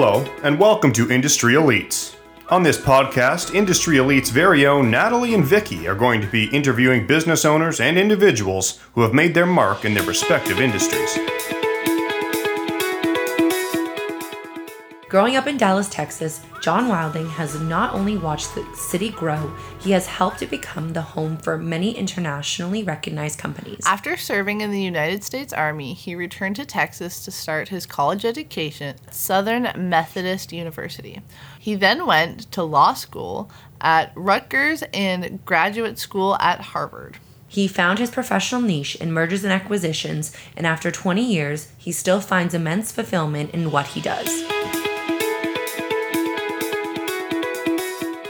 Hello, and welcome to Industry Elites. On this podcast, Industry Elite's very own Natalie and Vicky are going to be interviewing business owners and individuals who have made their mark in their respective industries. Growing up in Dallas, Texas, John Wilding has not only watched the city grow, he has helped it become the home for many internationally recognized companies. After serving in the United States Army, he returned to Texas to start his college education at Southern Methodist University. He then went to law school at Rutgers and graduate school at Harvard. He found his professional niche in mergers and acquisitions, and after 20 years, he still finds immense fulfillment in what he does.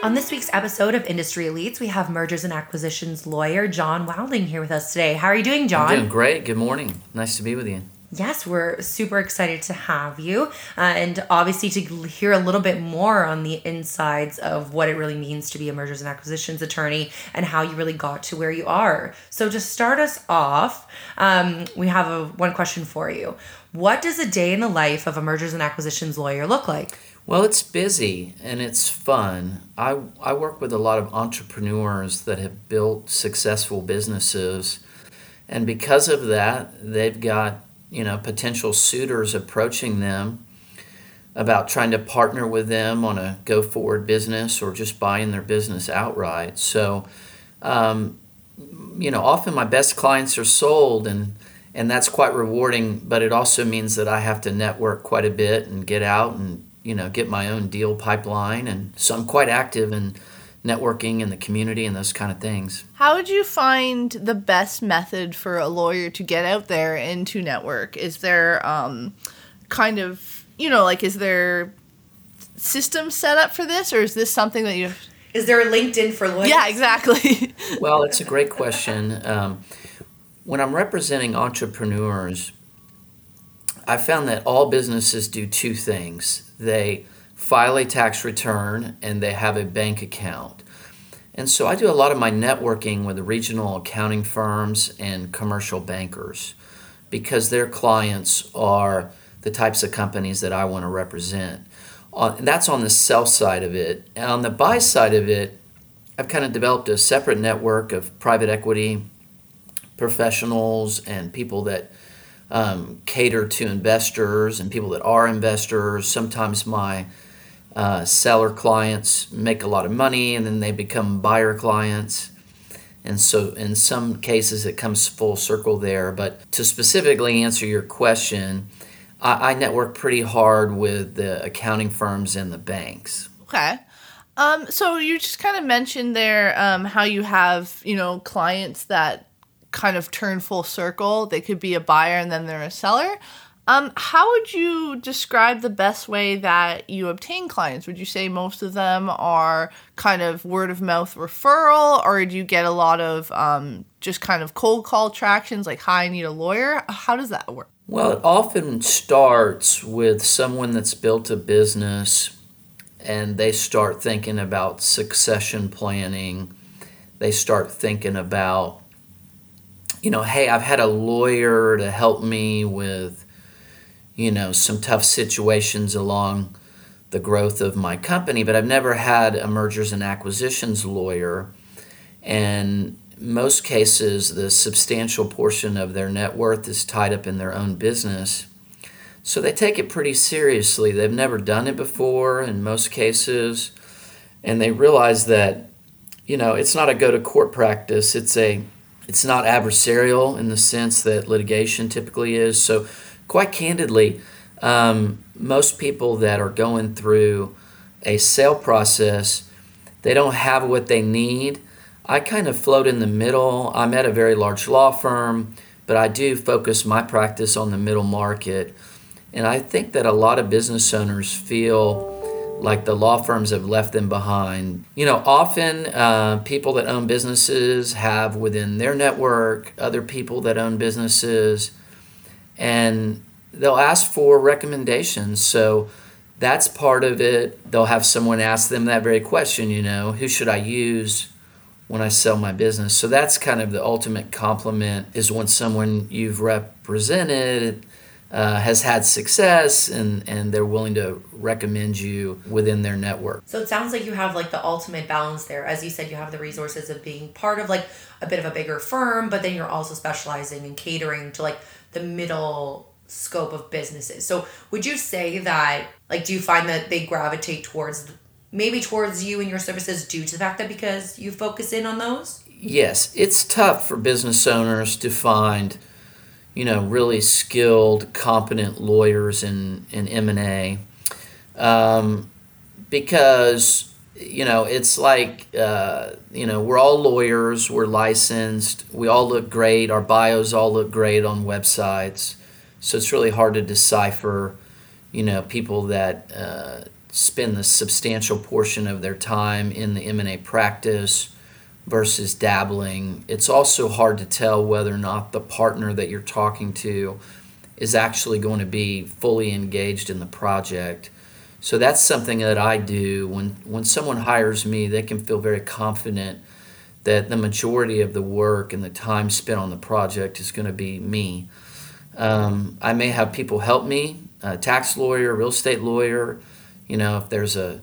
On this week's episode of Industry Elites, we have mergers and acquisitions lawyer John Wilding here with us today. How are you doing, John? I'm doing great. Good morning. Nice to be with you. Yes, we're super excited to have you uh, and obviously to hear a little bit more on the insides of what it really means to be a mergers and acquisitions attorney and how you really got to where you are. So, to start us off, um, we have a, one question for you. What does a day in the life of a mergers and acquisitions lawyer look like? Well, it's busy and it's fun. I, I work with a lot of entrepreneurs that have built successful businesses. And because of that, they've got, you know, potential suitors approaching them about trying to partner with them on a go forward business or just buying their business outright. So, um, you know, often my best clients are sold and and that's quite rewarding, but it also means that I have to network quite a bit and get out and you know get my own deal pipeline and so i'm quite active in networking in the community and those kind of things. How would you find the best method for a lawyer to get out there and to network? Is there um, kind of you know like is there system set up for this or is this something that you is there a linkedin for lawyers? Yeah exactly. Well it's a great question. Um, when i'm representing entrepreneurs I found that all businesses do two things. They file a tax return and they have a bank account. And so I do a lot of my networking with the regional accounting firms and commercial bankers because their clients are the types of companies that I want to represent. Uh, and that's on the sell side of it. And on the buy side of it, I've kind of developed a separate network of private equity professionals and people that um, cater to investors and people that are investors. Sometimes my uh, seller clients make a lot of money and then they become buyer clients. And so, in some cases, it comes full circle there. But to specifically answer your question, I, I network pretty hard with the accounting firms and the banks. Okay. Um, so you just kind of mentioned there um, how you have you know clients that kind of turn full circle. They could be a buyer and then they're a seller. Um, how would you describe the best way that you obtain clients? Would you say most of them are kind of word of mouth referral, or do you get a lot of um, just kind of cold call tractions like, hi, I need a lawyer? How does that work? Well, it often starts with someone that's built a business and they start thinking about succession planning. They start thinking about you know, hey, I've had a lawyer to help me with, you know, some tough situations along the growth of my company, but I've never had a mergers and acquisitions lawyer. And most cases, the substantial portion of their net worth is tied up in their own business. So they take it pretty seriously. They've never done it before in most cases. And they realize that, you know, it's not a go to court practice, it's a it's not adversarial in the sense that litigation typically is. So, quite candidly, um, most people that are going through a sale process, they don't have what they need. I kind of float in the middle. I'm at a very large law firm, but I do focus my practice on the middle market. And I think that a lot of business owners feel like the law firms have left them behind. You know, often uh, people that own businesses have within their network other people that own businesses, and they'll ask for recommendations. So that's part of it. They'll have someone ask them that very question, you know, who should I use? when I sell my business. So that's kind of the ultimate compliment is when someone you've represented uh, has had success and, and they're willing to recommend you within their network. So it sounds like you have like the ultimate balance there. As you said, you have the resources of being part of like a bit of a bigger firm, but then you're also specializing in catering to like the middle scope of businesses. So would you say that like do you find that they gravitate towards maybe towards you and your services due to the fact that because you focus in on those? Yes, it's tough for business owners to find you know, really skilled, competent lawyers in, in M&A um, because, you know, it's like, uh, you know, we're all lawyers, we're licensed, we all look great, our bios all look great on websites. So it's really hard to decipher, you know, people that uh, spend the substantial portion of their time in the M&A practice versus dabbling. It's also hard to tell whether or not the partner that you're talking to is actually going to be fully engaged in the project. So that's something that I do when when someone hires me, they can feel very confident that the majority of the work and the time spent on the project is going to be me. Um, I may have people help me, a tax lawyer, real estate lawyer. You know, if there's a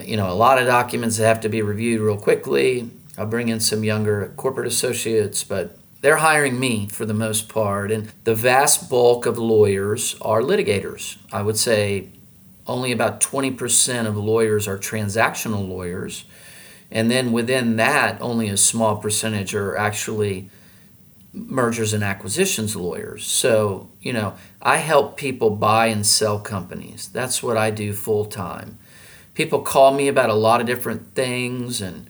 you know a lot of documents that have to be reviewed real quickly, I'll bring in some younger corporate associates, but they're hiring me for the most part. And the vast bulk of lawyers are litigators. I would say only about 20% of lawyers are transactional lawyers. And then within that, only a small percentage are actually mergers and acquisitions lawyers. So, you know, I help people buy and sell companies. That's what I do full time. People call me about a lot of different things and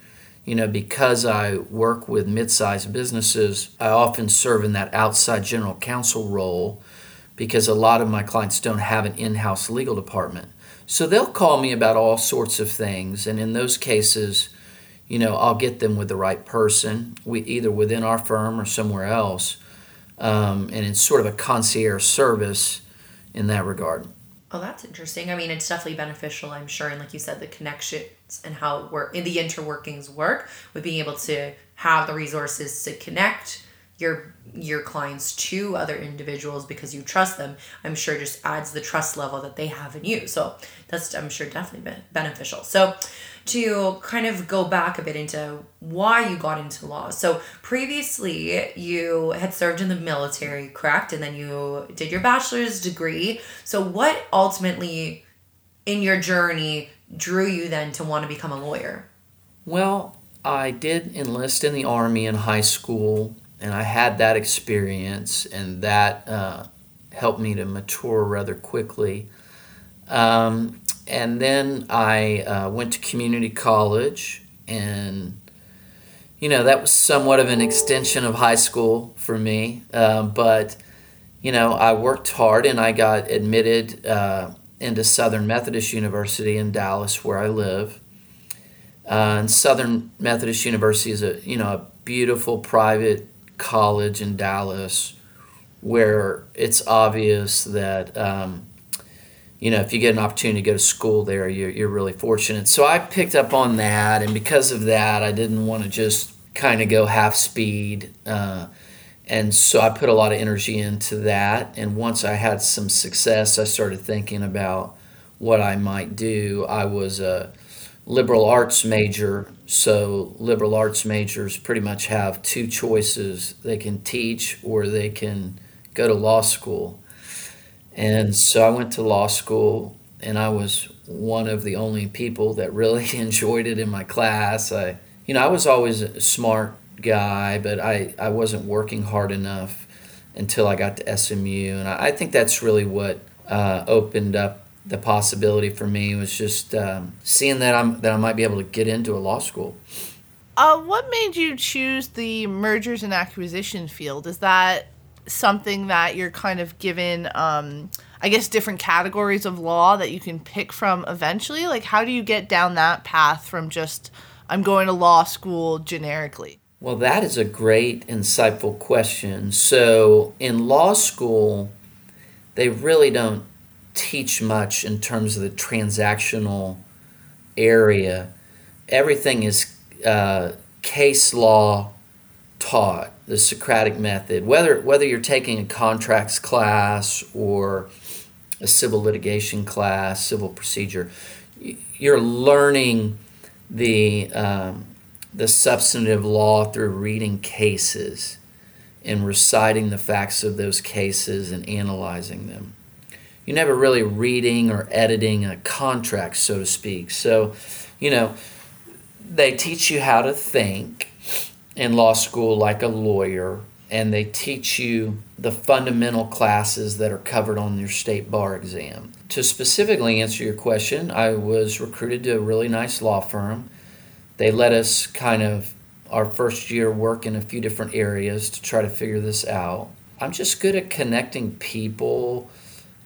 you know, because I work with mid-sized businesses, I often serve in that outside general counsel role because a lot of my clients don't have an in-house legal department. So they'll call me about all sorts of things, and in those cases, you know, I'll get them with the right person, we either within our firm or somewhere else, um, and it's sort of a concierge service in that regard. Oh, that's interesting. I mean, it's definitely beneficial, I'm sure. And like you said, the connections and how work in the interworkings work with being able to have the resources to connect your your clients to other individuals because you trust them i'm sure just adds the trust level that they have in you. So that's i'm sure definitely been beneficial. So to kind of go back a bit into why you got into law. So previously you had served in the military correct? And then you did your bachelor's degree. So what ultimately in your journey drew you then to want to become a lawyer well I did enlist in the Army in high school and I had that experience, and that uh, helped me to mature rather quickly. Um, and then I uh, went to community college, and you know that was somewhat of an extension of high school for me. Uh, but you know, I worked hard, and I got admitted uh, into Southern Methodist University in Dallas, where I live. Uh, and Southern Methodist University is a you know a beautiful private college in Dallas where it's obvious that um, you know if you get an opportunity to go to school there you're, you're really fortunate so i picked up on that and because of that i didn't want to just kind of go half speed uh, and so i put a lot of energy into that and once i had some success i started thinking about what i might do i was a liberal arts major so liberal arts majors pretty much have two choices. They can teach or they can go to law school. And so I went to law school and I was one of the only people that really enjoyed it in my class. I you know, I was always a smart guy, but I, I wasn't working hard enough until I got to SMU. And I, I think that's really what uh, opened up the possibility for me was just um, seeing that I'm that I might be able to get into a law school. Uh, what made you choose the mergers and acquisition field? Is that something that you're kind of given, um, I guess, different categories of law that you can pick from eventually? Like, how do you get down that path from just I'm going to law school generically? Well, that is a great, insightful question. So, in law school, they really don't teach much in terms of the transactional area. Everything is uh, case law taught. the Socratic method, whether whether you're taking a contracts class or a civil litigation class, civil procedure, you're learning the um, the substantive law through reading cases and reciting the facts of those cases and analyzing them. You're never really reading or editing a contract, so to speak. So, you know, they teach you how to think in law school like a lawyer, and they teach you the fundamental classes that are covered on your state bar exam. To specifically answer your question, I was recruited to a really nice law firm. They let us kind of our first year work in a few different areas to try to figure this out. I'm just good at connecting people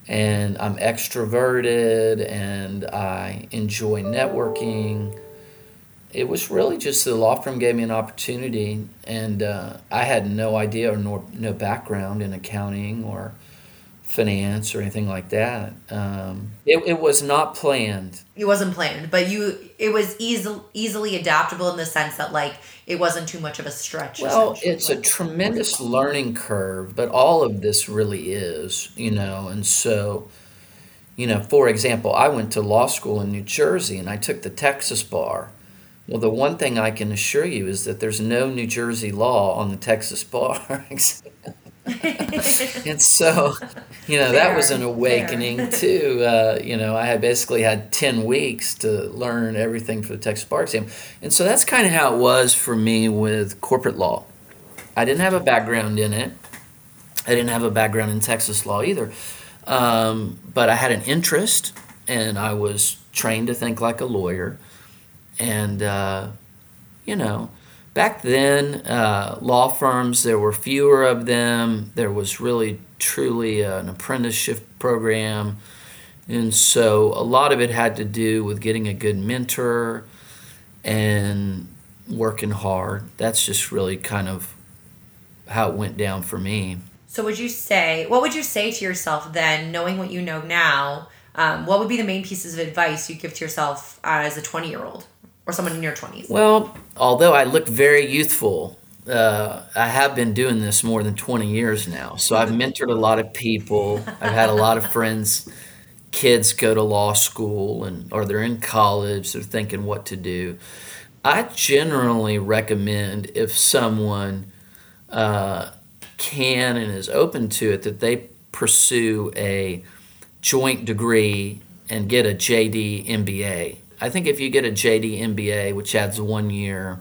and I'm extroverted and I enjoy networking. It was really just the law firm gave me an opportunity, and uh, I had no idea or no, no background in accounting or finance or anything like that. Um, it, it was not planned. It wasn't planned, but you it was easy, easily adaptable in the sense that like it wasn't too much of a stretch. Well, it's a tremendous learning curve, but all of this really is, you know, and so. You know, for example, I went to law school in New Jersey and I took the Texas bar. Well, the one thing I can assure you is that there's no New Jersey law on the Texas bar. and so, you know, that was an awakening too. Uh, you know, I had basically had 10 weeks to learn everything for the Texas bar exam. And so that's kind of how it was for me with corporate law. I didn't have a background in it, I didn't have a background in Texas law either. Um, but I had an interest and I was trained to think like a lawyer. And, uh, you know, back then, uh, law firms, there were fewer of them. There was really, truly an apprenticeship program. And so a lot of it had to do with getting a good mentor and working hard. That's just really kind of how it went down for me. So, would you say, what would you say to yourself then, knowing what you know now? Um, what would be the main pieces of advice you give to yourself as a 20 year old? Or someone in your 20s? Well, although I look very youthful, uh, I have been doing this more than 20 years now. So I've mentored a lot of people. I've had a lot of friends, kids go to law school and or they're in college, they're thinking what to do. I generally recommend if someone uh, can and is open to it that they pursue a joint degree and get a JD MBA I think if you get a JD MBA, which adds one year,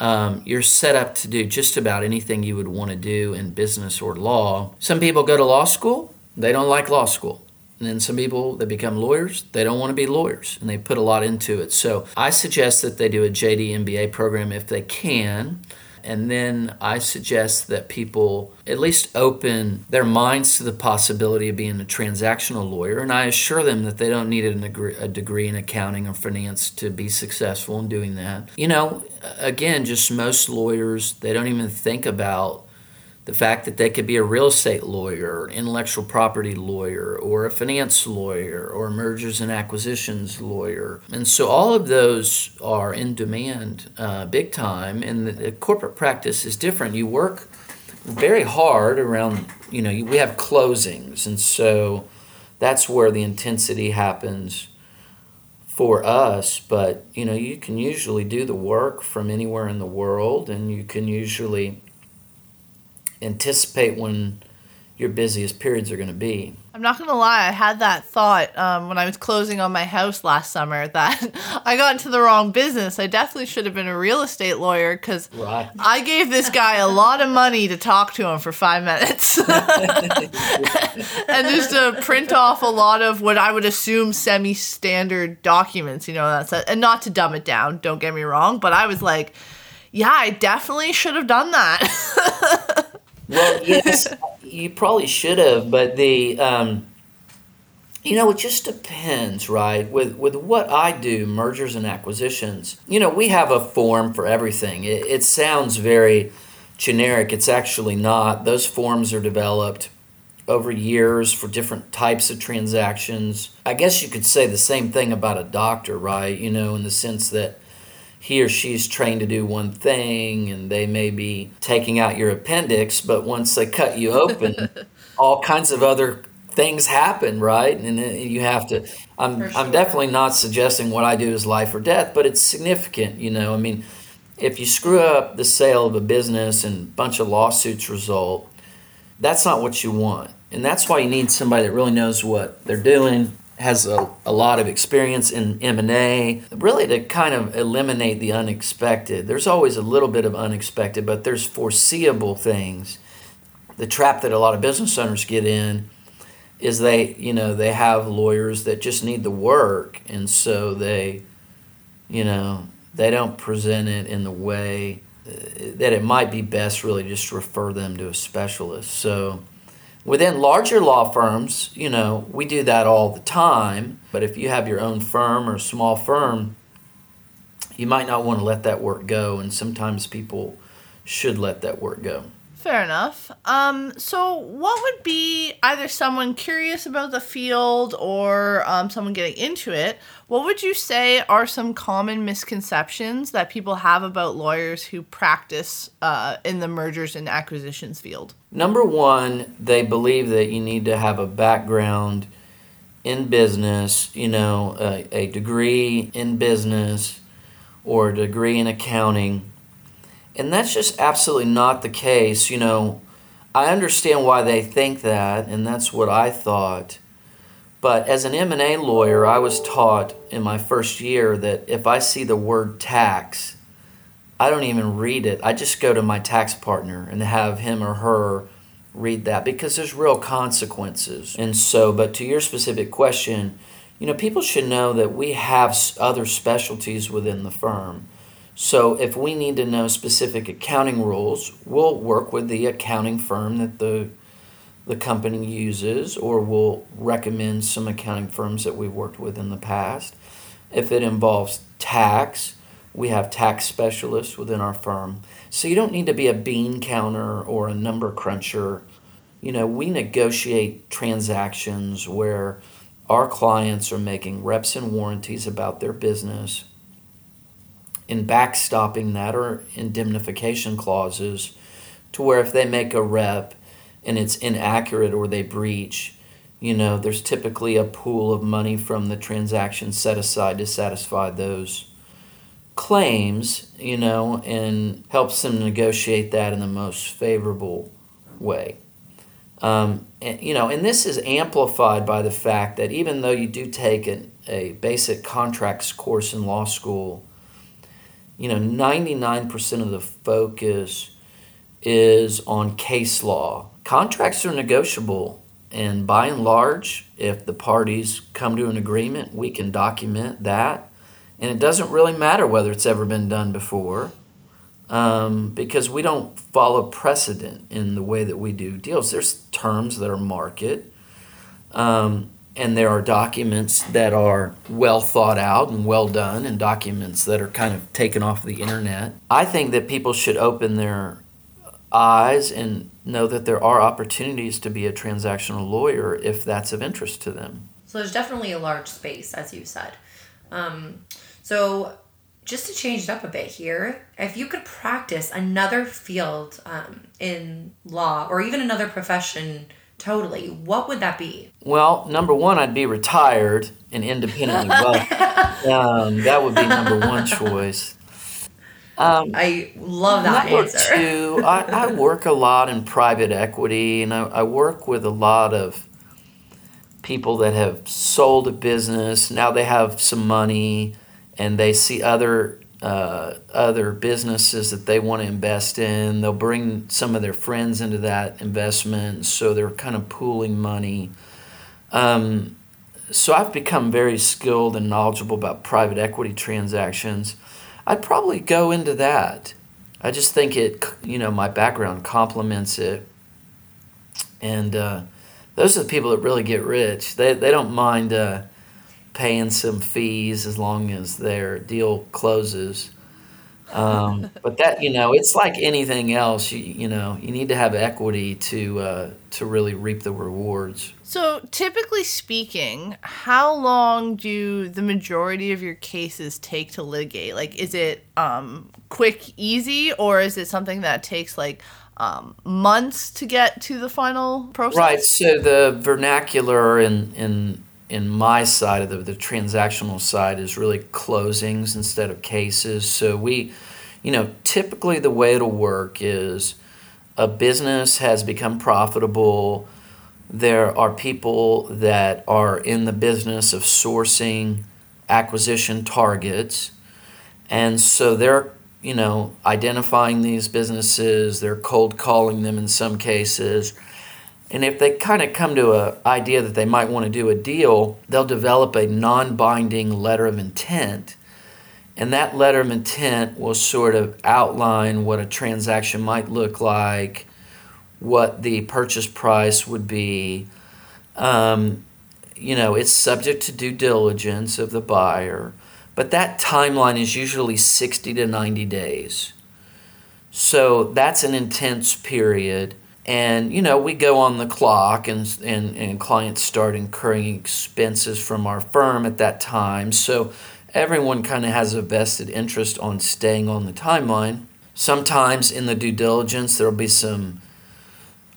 um, you're set up to do just about anything you would want to do in business or law. Some people go to law school, they don't like law school. And then some people that become lawyers, they don't want to be lawyers and they put a lot into it. So I suggest that they do a JD MBA program if they can. And then I suggest that people at least open their minds to the possibility of being a transactional lawyer. And I assure them that they don't need a degree, in accounting or finance to be successful in doing that. You know, again, just most lawyers, they don't even think about the fact that they could be a real estate lawyer, intellectual property lawyer, or a finance lawyer, or mergers and acquisitions lawyer. And so all of those are in demand uh, big time, and the, the, corporate practice is different. You work very hard around, you know, we have closings, and so that's where the intensity happens for us but you know you can usually do the work from anywhere in the world and you can usually anticipate when your busiest periods are going to be. I'm not going to lie, I had that thought um, when I was closing on my house last summer that I got into the wrong business. I definitely should have been a real estate lawyer because right. I gave this guy a lot of money to talk to him for five minutes. and just to print off a lot of what I would assume semi standard documents, you know, that's a, and not to dumb it down, don't get me wrong, but I was like, yeah, I definitely should have done that. Well, yes, you probably should have, but the um, you know, it just depends, right? With with what I do, mergers and acquisitions. You know, we have a form for everything. It, it sounds very generic. It's actually not. Those forms are developed over years for different types of transactions. I guess you could say the same thing about a doctor, right? You know, in the sense that he or she's trained to do one thing and they may be taking out your appendix, but once they cut you open, all kinds of other things happen, right? And uh, you have to. I'm sure. I'm definitely not suggesting what I do is life or death, but it's significant. You know, I mean, if you screw up the sale of a business and a bunch of lawsuits result, that's not what you want, and that's why you need somebody that really knows what they're doing, has a, a lot of experience in M&A, really to kind of eliminate the unexpected. There's always a little bit of unexpected, but there's foreseeable things. The trap that a lot of business owners get in is they you know they have lawyers that just need the work and so they you know they don't present it in the way uh, that it might be best really just refer them to a specialist so within larger law firms you know we do that all the time but if you have your own firm or small firm you might not want to let that work go and sometimes people should let that work go Fair enough. Um, so, what would be either someone curious about the field or um, someone getting into it? What would you say are some common misconceptions that people have about lawyers who practice uh, in the mergers and acquisitions field? Number one, they believe that you need to have a background in business, you know, a, a degree in business or a degree in accounting and that's just absolutely not the case. You know, I understand why they think that, and that's what I thought. But as an M&A lawyer, I was taught in my first year that if I see the word tax, I don't even read it. I just go to my tax partner and have him or her read that because there's real consequences. And so, but to your specific question, you know, people should know that we have other specialties within the firm. So if we need to know specific accounting rules, we'll work with the accounting firm that the the company uses, or we'll recommend some accounting firms that we've worked with in the past. If it involves tax, we have tax specialists within our firm. So you don't need to be a bean counter or a number cruncher. You know, we negotiate transactions where our clients are making reps and warranties about their business in backstopping that or indemnification clauses to where if they make a rep and it's inaccurate or they breach, you know, there's typically a pool of money from the transaction set aside to satisfy those claims, you know, and helps them negotiate that in the most favorable way. Um, and, you know, and this is amplified by the fact that even though you do take an, a basic contracts course in law school, you know, 99% of the focus is on case law. Contracts are negotiable, and by and large, if the parties come to an agreement, we can document that. And it doesn't really matter whether it's ever been done before um, because we don't follow precedent in the way that we do deals. There's terms that are market. Um, and there are documents that are well thought out and well done and documents that are kind of taken off the internet. I think that people should open their eyes and know that there are opportunities to be a transactional lawyer if that's of interest to them. So there's definitely a large space, as you said. Um, so just to change it up a bit here, if you could practice another field um, in law or even another profession totally, what would that be? Well, number one, I'd be retired and independently wealthy. um, that would be number one choice. Um, I love that number answer. two, I, I work a lot in private equity, and I, I work with a lot of people that have sold a business. Now they have some money, and they see other uh, other businesses that they want to invest in. They'll bring some of their friends into that investment, so they're kind of pooling money. Um, so I've become very skilled and knowledgeable about private equity transactions. I'd probably go into that. I just think it, you know, my background complements it. And uh, those are the people that really get rich. They, they don't mind. Uh, paying some fees as long as their deal closes. Um, but that you know, it's like anything else. You you know, you need to have equity to uh, to really reap the rewards. So, typically speaking, how long do the majority of your cases take to litigate? Like, is it um, quick, easy, or is it something that takes like um, months to get to the final process? Right. So the vernacular in in in my side of the, the transactional side is really closings instead of cases. So we, you know, typically the way it'll work is a business has become profitable. There are people that are in the business of sourcing acquisition targets. And so they're, you know, identifying these businesses, they're cold calling them in some cases and if they kind of come to an idea that they might want to do a deal, they'll develop a non binding letter of intent. And that letter of intent will sort of outline what a transaction might look like, what the purchase price would be. Um, you know, it's subject to due diligence of the buyer, but that timeline is usually 60 to 90 days. So that's an intense period and you know we go on the clock and, and, and clients start incurring expenses from our firm at that time. So everyone kind of has a vested interest on staying on the timeline. Sometimes in the due diligence there will be some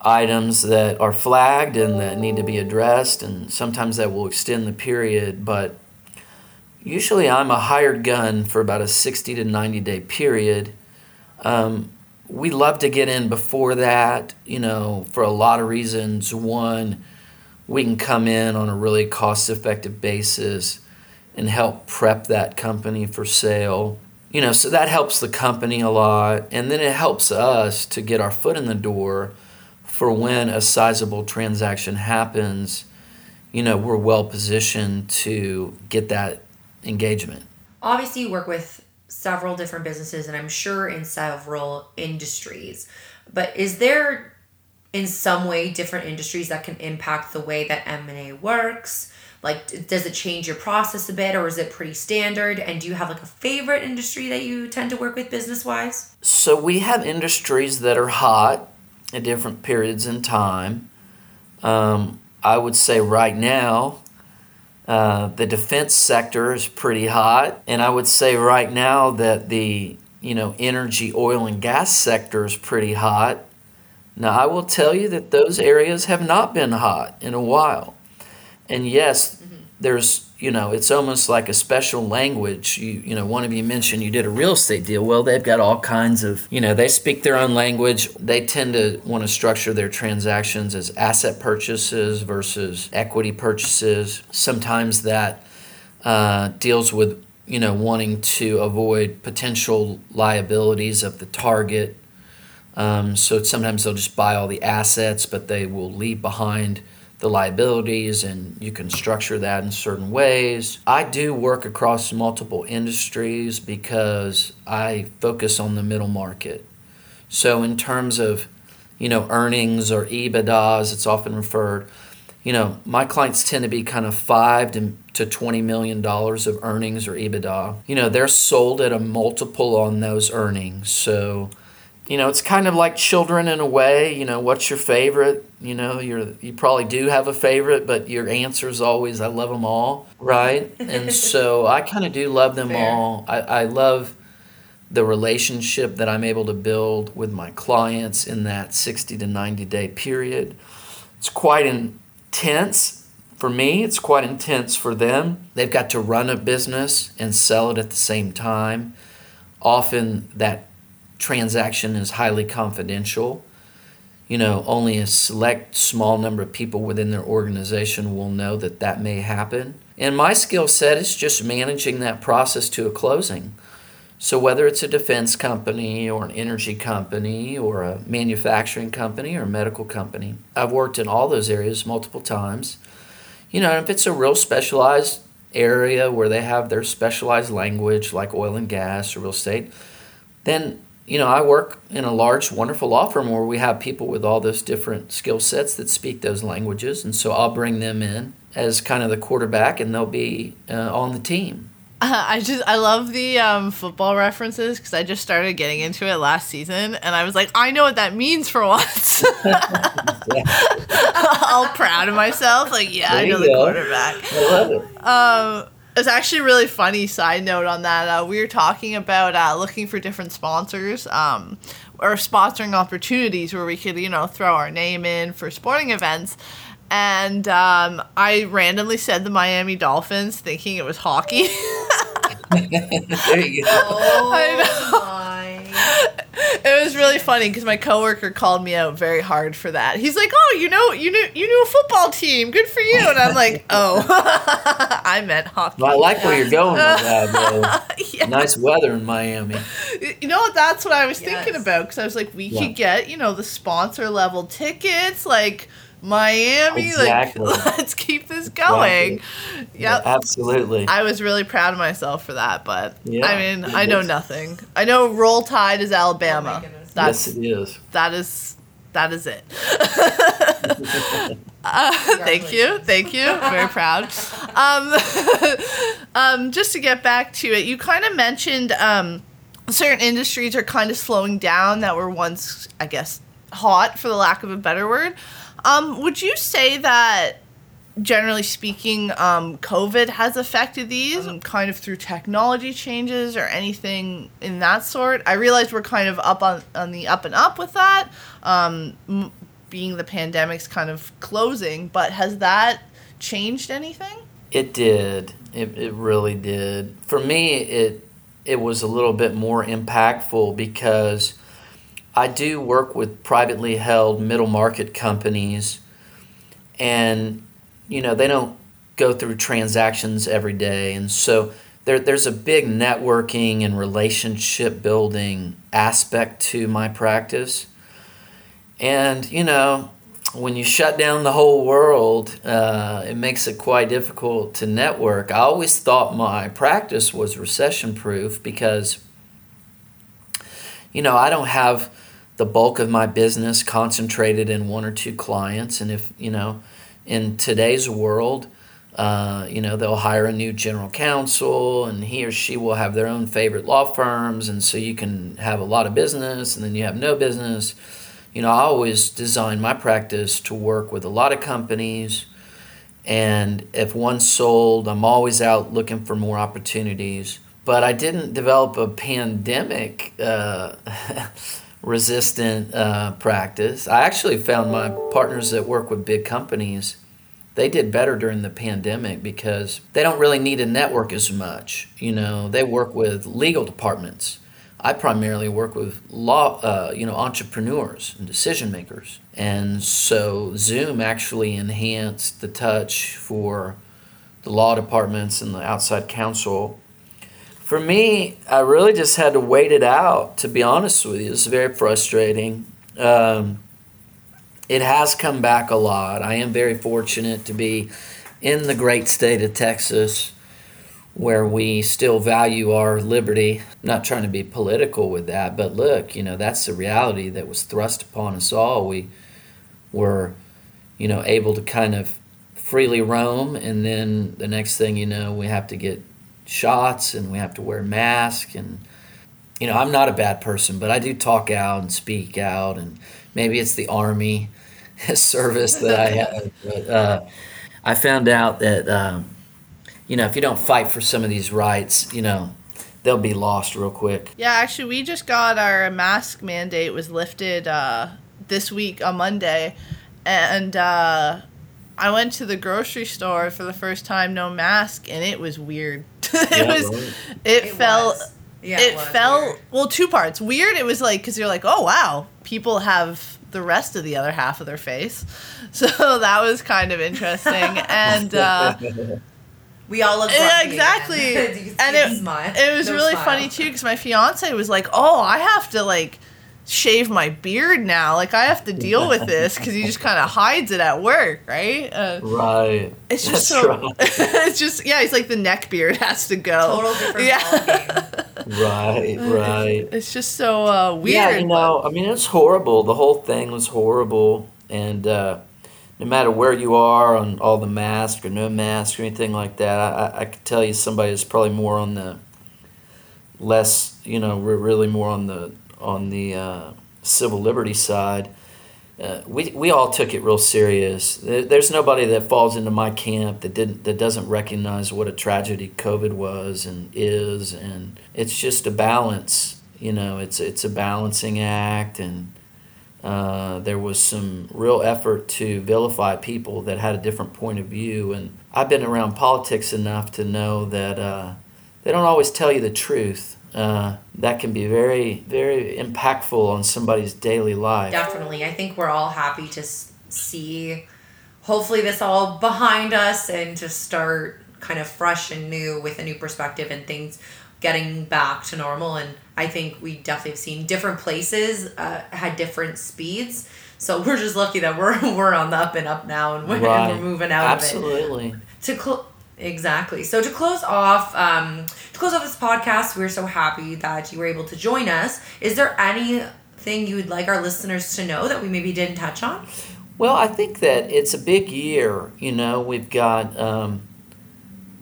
items that are flagged and that need to be addressed and sometimes that will extend the period. But usually i'm a hired gun for about a 60 to 90 day period. Um, we love to get in before that, you know, for a lot of reasons. One, we can come in on a really cost effective basis and help prep that company for sale. You know, so that helps the company a lot. And then it helps us to get our foot in the door for when a sizable transaction happens. You know, we're well positioned to get that engagement. Obviously, you work with several different businesses and I'm sure in several industries. But is there in some way different industries that can impact the way that M&A works? Like does it change your process a bit or is it pretty standard and do you have like a favorite industry that you tend to work with business-wise? So we have industries that are hot at different periods in time. Um, I would say right now uh, the defense sector is pretty hot, and I would say right now that the you know energy, oil, and gas sector is pretty hot. Now I will tell you that those areas have not been hot in a while, and yes, mm-hmm. there's you know, it's almost like a special language. You, you know, one of you mentioned you did a real estate deal. Well, they've got all kinds of, you know, they speak their own language. They tend to want to structure their transactions as asset purchases versus equity purchases. Sometimes that uh, deals with, you know, wanting to avoid potential liabilities of the target. Um, so sometimes they'll just buy all the assets, but they will leave behind the liabilities and you can structure that in certain ways. I do work across multiple industries because I focus on the middle market. So in terms of, you know, earnings or EBITDAs, it's often referred, you know, my clients tend to be kind of 5 to to 20 million dollars of earnings or EBITDA. You know, they're sold at a multiple on those earnings. So you know, it's kind of like children in a way. You know, what's your favorite? You know, you're you probably do have a favorite, but your answer is always "I love them all," right? and so I kind of do love them Fair. all. I, I love the relationship that I'm able to build with my clients in that 60 to 90 day period. It's quite intense for me. It's quite intense for them. They've got to run a business and sell it at the same time. Often that transaction is highly confidential. You know, only a select small number of people within their organization will know that that may happen. And my skill set is just managing that process to a closing. So, whether it's a defense company or an energy company or a manufacturing company or a medical company, I've worked in all those areas multiple times. You know, if it's a real specialized area where they have their specialized language, like oil and gas or real estate, then you know, I work in a large, wonderful law firm where we have people with all those different skill sets that speak those languages. And so I'll bring them in as kind of the quarterback and they'll be uh, on the team. Uh, I just I love the um, football references because I just started getting into it last season, and I was like, I know what that means for once. All proud of myself, like yeah, There I know the go. quarterback. I love it. Um, it's actually a really funny side note on that. Uh, we were talking about uh, looking for different sponsors um, or sponsoring opportunities where we could, you know, throw our name in for sporting events. And um, I randomly said the Miami Dolphins, thinking it was hockey. There you go. Oh I my. It was really funny because my coworker called me out very hard for that. He's like, "Oh, you know, you knew, you knew a football team. Good for you." And I'm like, "Oh, I meant hockey." Well, I like where you're going with that. Though. Yeah. Nice weather in Miami. You know? That's what I was Yes. thinking about because I was like, we Yeah. could get you know the sponsor level tickets, like Miami. Exactly. Like, let's keep this going. Yep. Absolutely. I was really proud of myself for that, but Yeah, I mean, I know is. nothing. I know Roll Tide is Alabama. goodness. That's yes, it is. that is that is it. Uh, thank you, thank you. Very proud. Um, um, just to get back to it, you kind of mentioned um, certain industries are kind of slowing down that were once, I guess, hot for the lack of a better word. Um, would you say that? Generally speaking, um, COVID has affected these um, kind of through technology changes or anything in that sort. I realize we're kind of up on, on the up and up with that. Um, m- being the pandemic's kind of closing, but has that changed anything? It did. It, it really did. For me, it it was a little bit more impactful because I do work with privately held middle market companies, and you know they don't go through transactions every day, and so there there's a big networking and relationship building aspect to my practice, and you know when you shut down the whole world, uh, it makes it quite difficult to network. I always thought my practice was recession proof because, you know, I don't have the bulk of my business concentrated in one or two clients. And if, you know, in today's world, uh, you know, they'll hire a new general counsel and he or she will have their own favorite law firms. And so you can have a lot of business and then you have no business you know, I always design my practice to work with a lot of companies. And if one's sold, I'm always out looking for more opportunities. But I didn't develop a pandemic uh, resistant uh, practice. I actually found my partners that work with big companies, they did better during the pandemic because they don't really need a network as much. You know, they work with legal departments. I primarily work with law, uh, you know, entrepreneurs and decision makers, and so Zoom actually enhanced the touch for the law departments and the outside counsel. For me, I really just had to wait it out. To be honest with you, it's very frustrating. Um, it has come back a lot. I am very fortunate to be in the great state of Texas where we still value our liberty. I'm not trying to be political with that, but look, you know, that's the reality that was thrust upon us all. We were, you know, able to kind of freely roam, and then the next thing you know, we have to get shots and we have to wear masks. And, you know, I'm not a bad person, but I do talk out and speak out, and maybe it's the Army service that I have. But uh, I found out that. Um, you know, if you don't fight for some of these rights, you know, they'll be lost real quick. Yeah, actually, we just got our mask mandate was lifted uh, this week on Monday, and uh, I went to the grocery store for the first time, no mask, and it was weird. it Yeah, was, right. it, It felt. was. Yeah, it was felt weird. well two parts weird it was like because you're like oh wow people have the rest of the other half of their face so that was kind of interesting and uh, We all look yeah, exactly. again. And it, the smile. it was No really smile. funny too because my fiance was like, "Oh, I have to like shave my beard now. Like I have to deal with this because he just kind of hides it at work, right? Uh, Right. it's just That's so. right. it's just yeah. He's like the neck beard has to go. Total different Yeah. Right, right. It's just so uh, weird. Yeah, you know, I mean, it's horrible. The whole thing was horrible. And uh, no matter where you are on all the mask or no mask or anything like that, I, I could tell you somebody is probably more on the less, you know, we're really more on the on the uh, civil liberty side. Uh, we, we all took it real serious. There's nobody that falls into my camp that didn't that doesn't recognize what a tragedy COVID was and is, and it's just a balance. You know, it's it's a balancing act, and uh, there was some real effort to vilify people that had a different point of view. And I've been around politics enough to know that uh, they don't always tell you the truth uh, that can be very, very impactful on somebody's daily life. Definitely. I think we're all happy to see, hopefully, this all behind us and to start kind of fresh and new with a new perspective and things getting back to normal. And I think we definitely have seen different places uh, had different speeds. So we're just lucky that we're we're on the up and up now, and we're, right. and we're moving out Absolutely. of it. Absolutely. To cl- Exactly. So to close off, um, to close off this podcast, we're so happy that you were able to join us. Is there anything you would like our listeners to know that we maybe didn't touch on? Well, I think that it's a big year. You know, we've got um,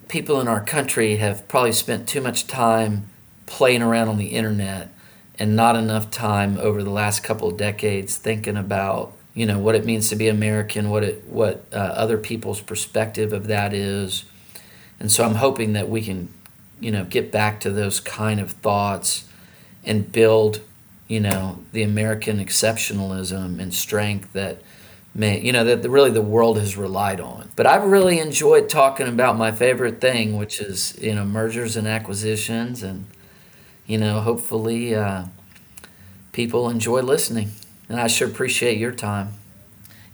people in our country have probably spent too much time playing around on the internet and not enough time over the last couple of decades thinking about you know what it means to be American, what it what uh, other people's perspective of that is and so I'm hoping that we can, you know, get back to those kind of thoughts and build, you know, the American exceptionalism and strength that may, you know, that really the world has relied on. But I've really enjoyed talking about my favorite thing, which is, you know, mergers and acquisitions. And, you know, hopefully uh, people enjoy listening. And I sure appreciate your time.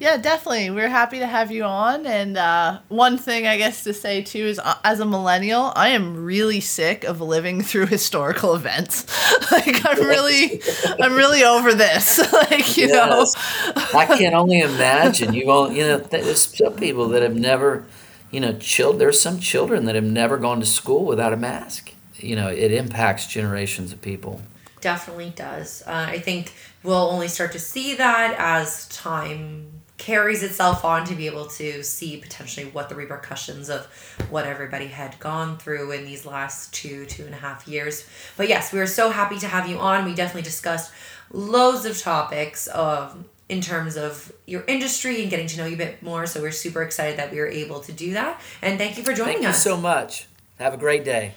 Yeah, definitely. We're happy to have you on. And uh, one thing I guess to say too is, uh, as a millennial, I am really sick of living through historical events. like I'm really, I'm really over this. like you yes. know, I can only imagine. You all, you know, there's some people that have never, you know, children. There's some children that have never gone to school without a mask. You know, it impacts generations of people. Definitely does. Uh, I think we'll only start to see that as time carries itself on to be able to see potentially what the repercussions of what everybody had gone through in these last two two and a half years. But yes we are so happy to have you on. We definitely discussed loads of topics of in terms of your industry and getting to know you a bit more. So we're super excited that we were able to do that. And thank you for joining thank us. thank you so much. Have a great day